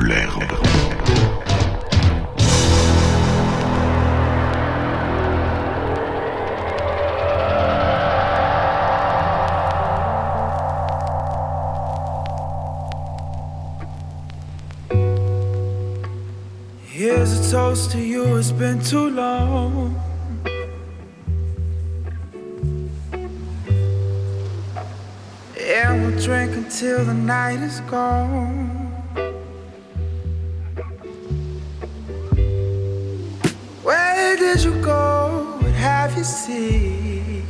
l'herbe. Here's a toast to you, it's been too long. And we'll drink until the night is gone. Seen?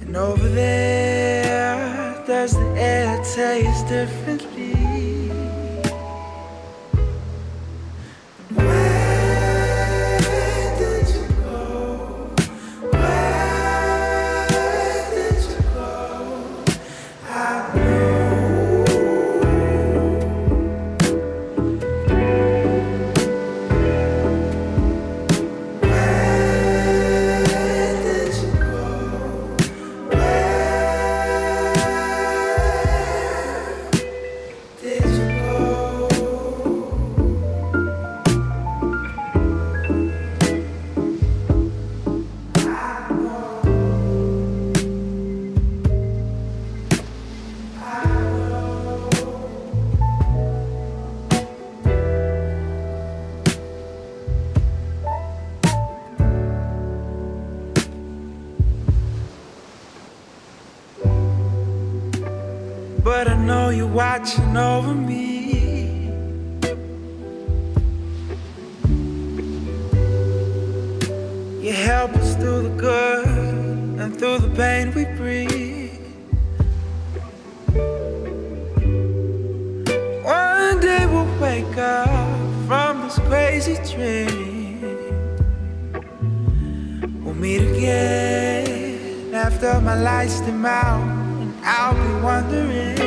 And over there, does the air taste differently? Watching over me. You help us through the good and through the pain we breathe. One day we'll wake up from this crazy dream. We'll meet again after my lights dim out, and I'll be wondering.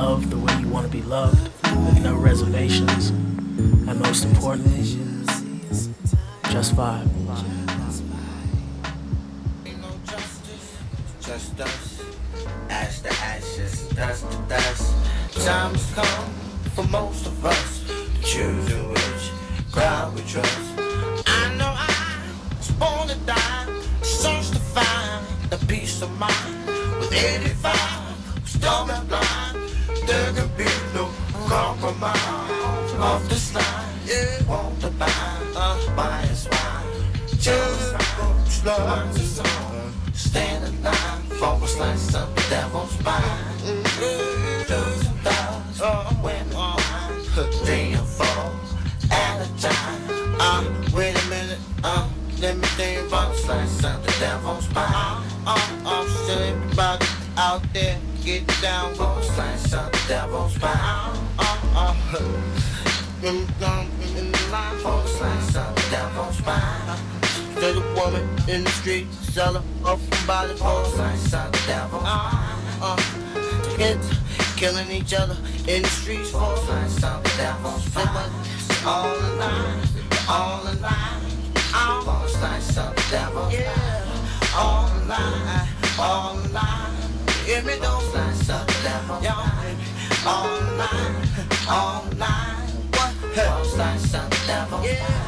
Fear. Love the way you want to be loved, with no reservations. And most importantly, just vibe. Just us, ash to ashes, dust to dust. Time's come for most of us to choose in which crowd we trust. I know I was born to die, search to find the peace of mind. With 85, compromise. Off the slide, yeah, want to buy, uh, buy and spine. Just slow, stand in line, for a slice of the devil's spine. Does and does, when and wine, three and four at a time. Uh, wait a minute, uh, let me think about a slice of the devil's spine. Uh, uh, out there, get down. A slice of the devil's spine. Uh, in, um, in the line slice of the devil's spine. To the woman in the street, sell her up from a slice of the spine. Uh, kids killing each other in the streets slice of the devil's spine. All all the devil's spine. All all. Give me those slice of the devil's spine. All all alive. What? For a slice of the devil's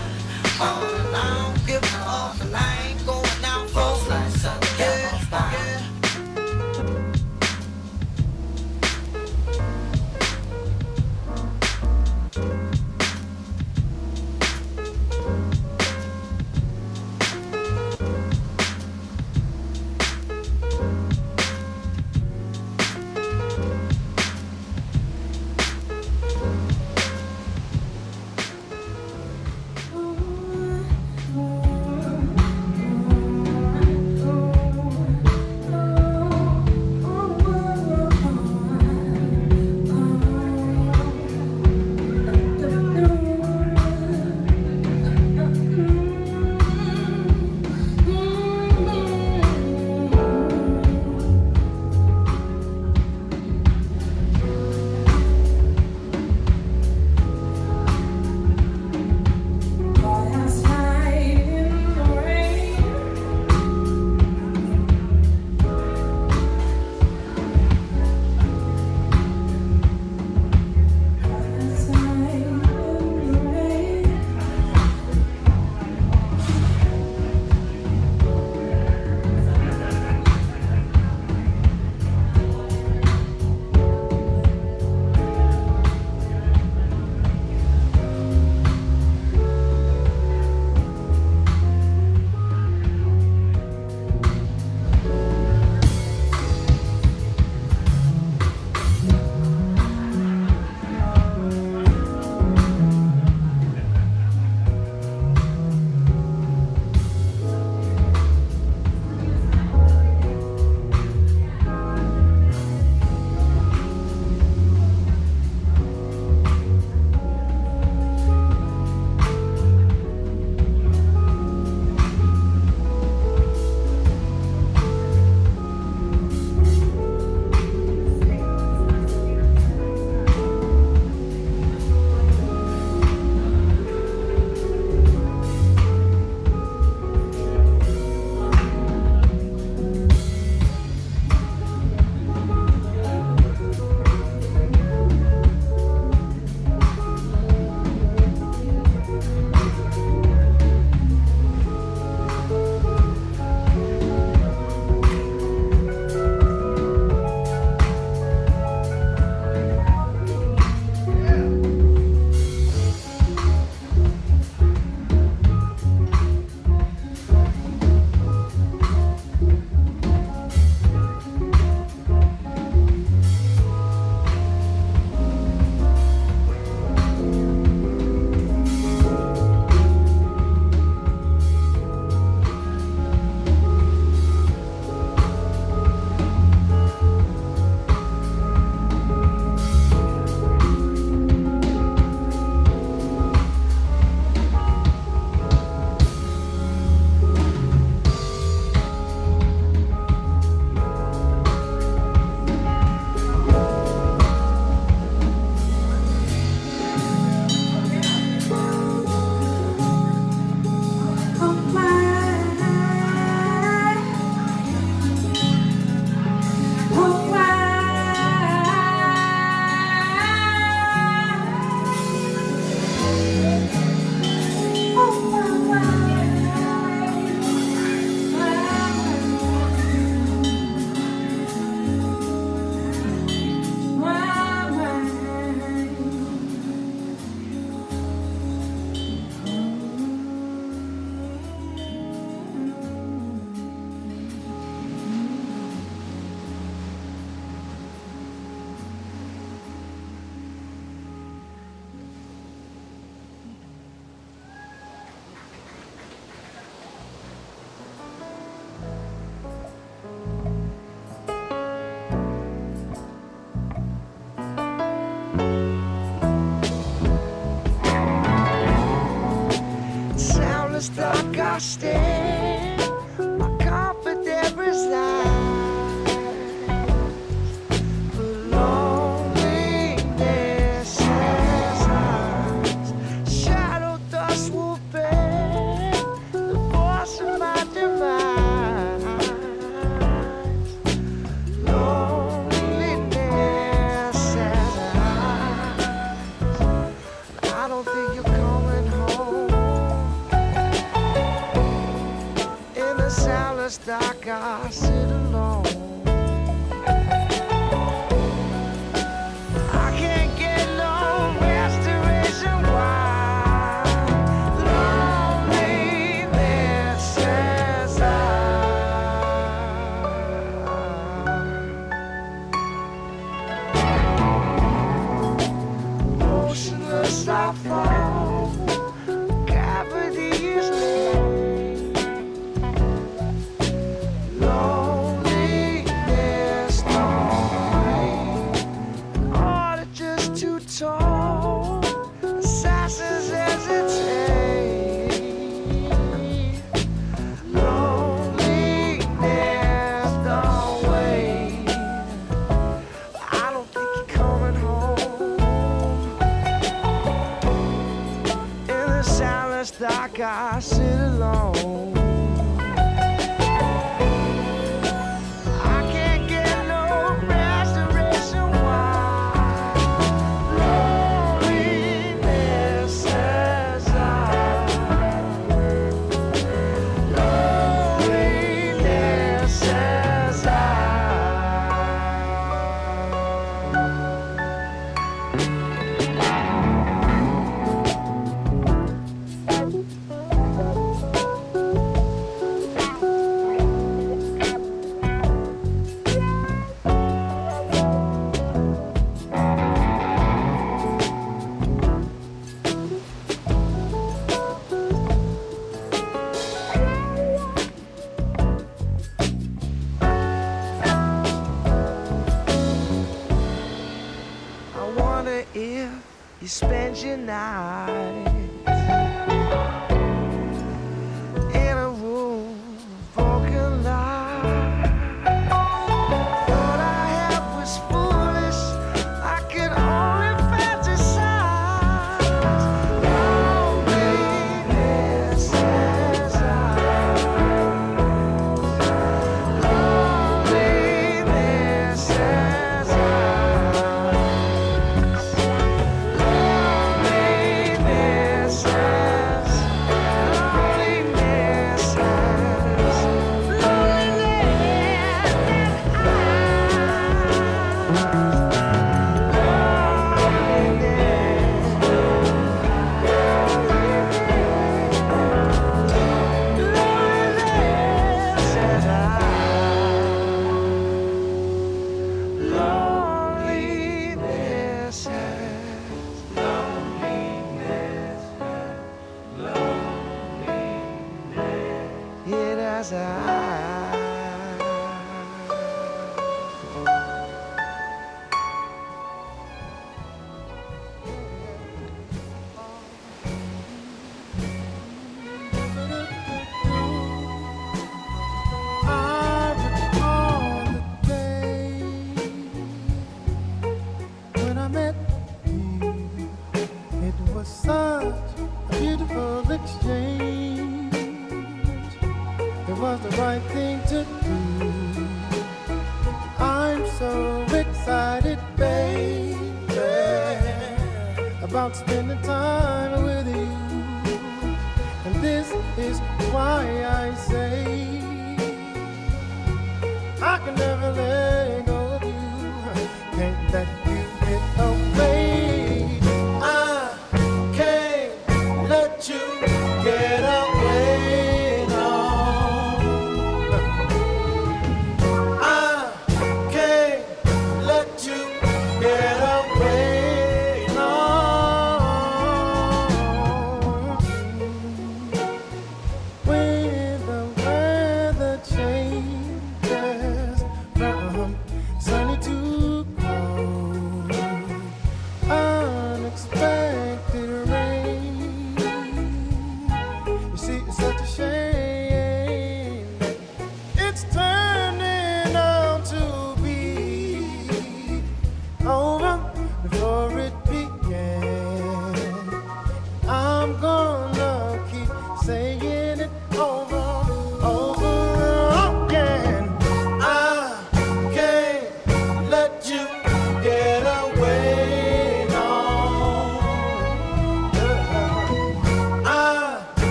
as I.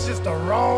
it's just the wrong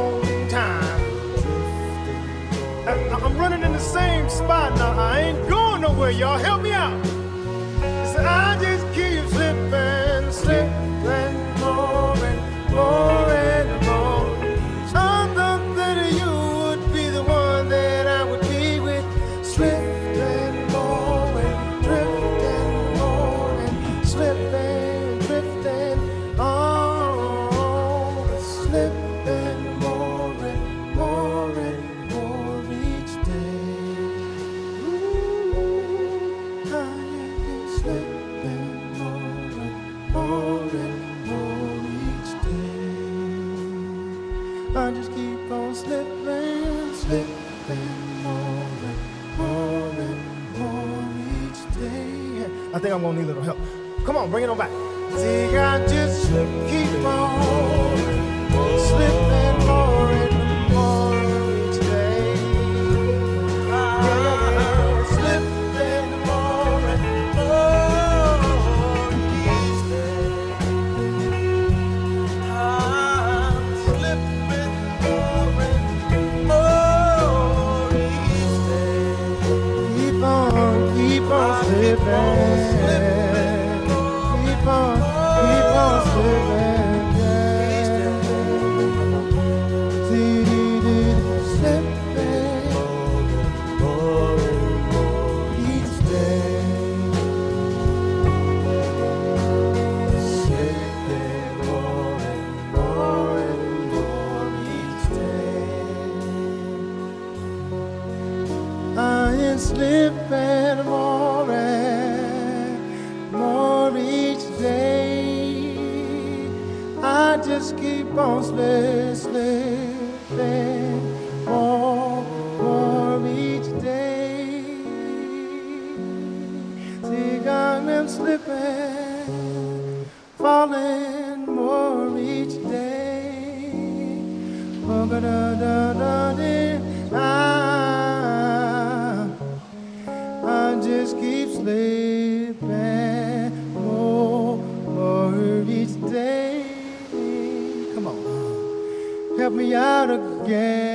help me out again.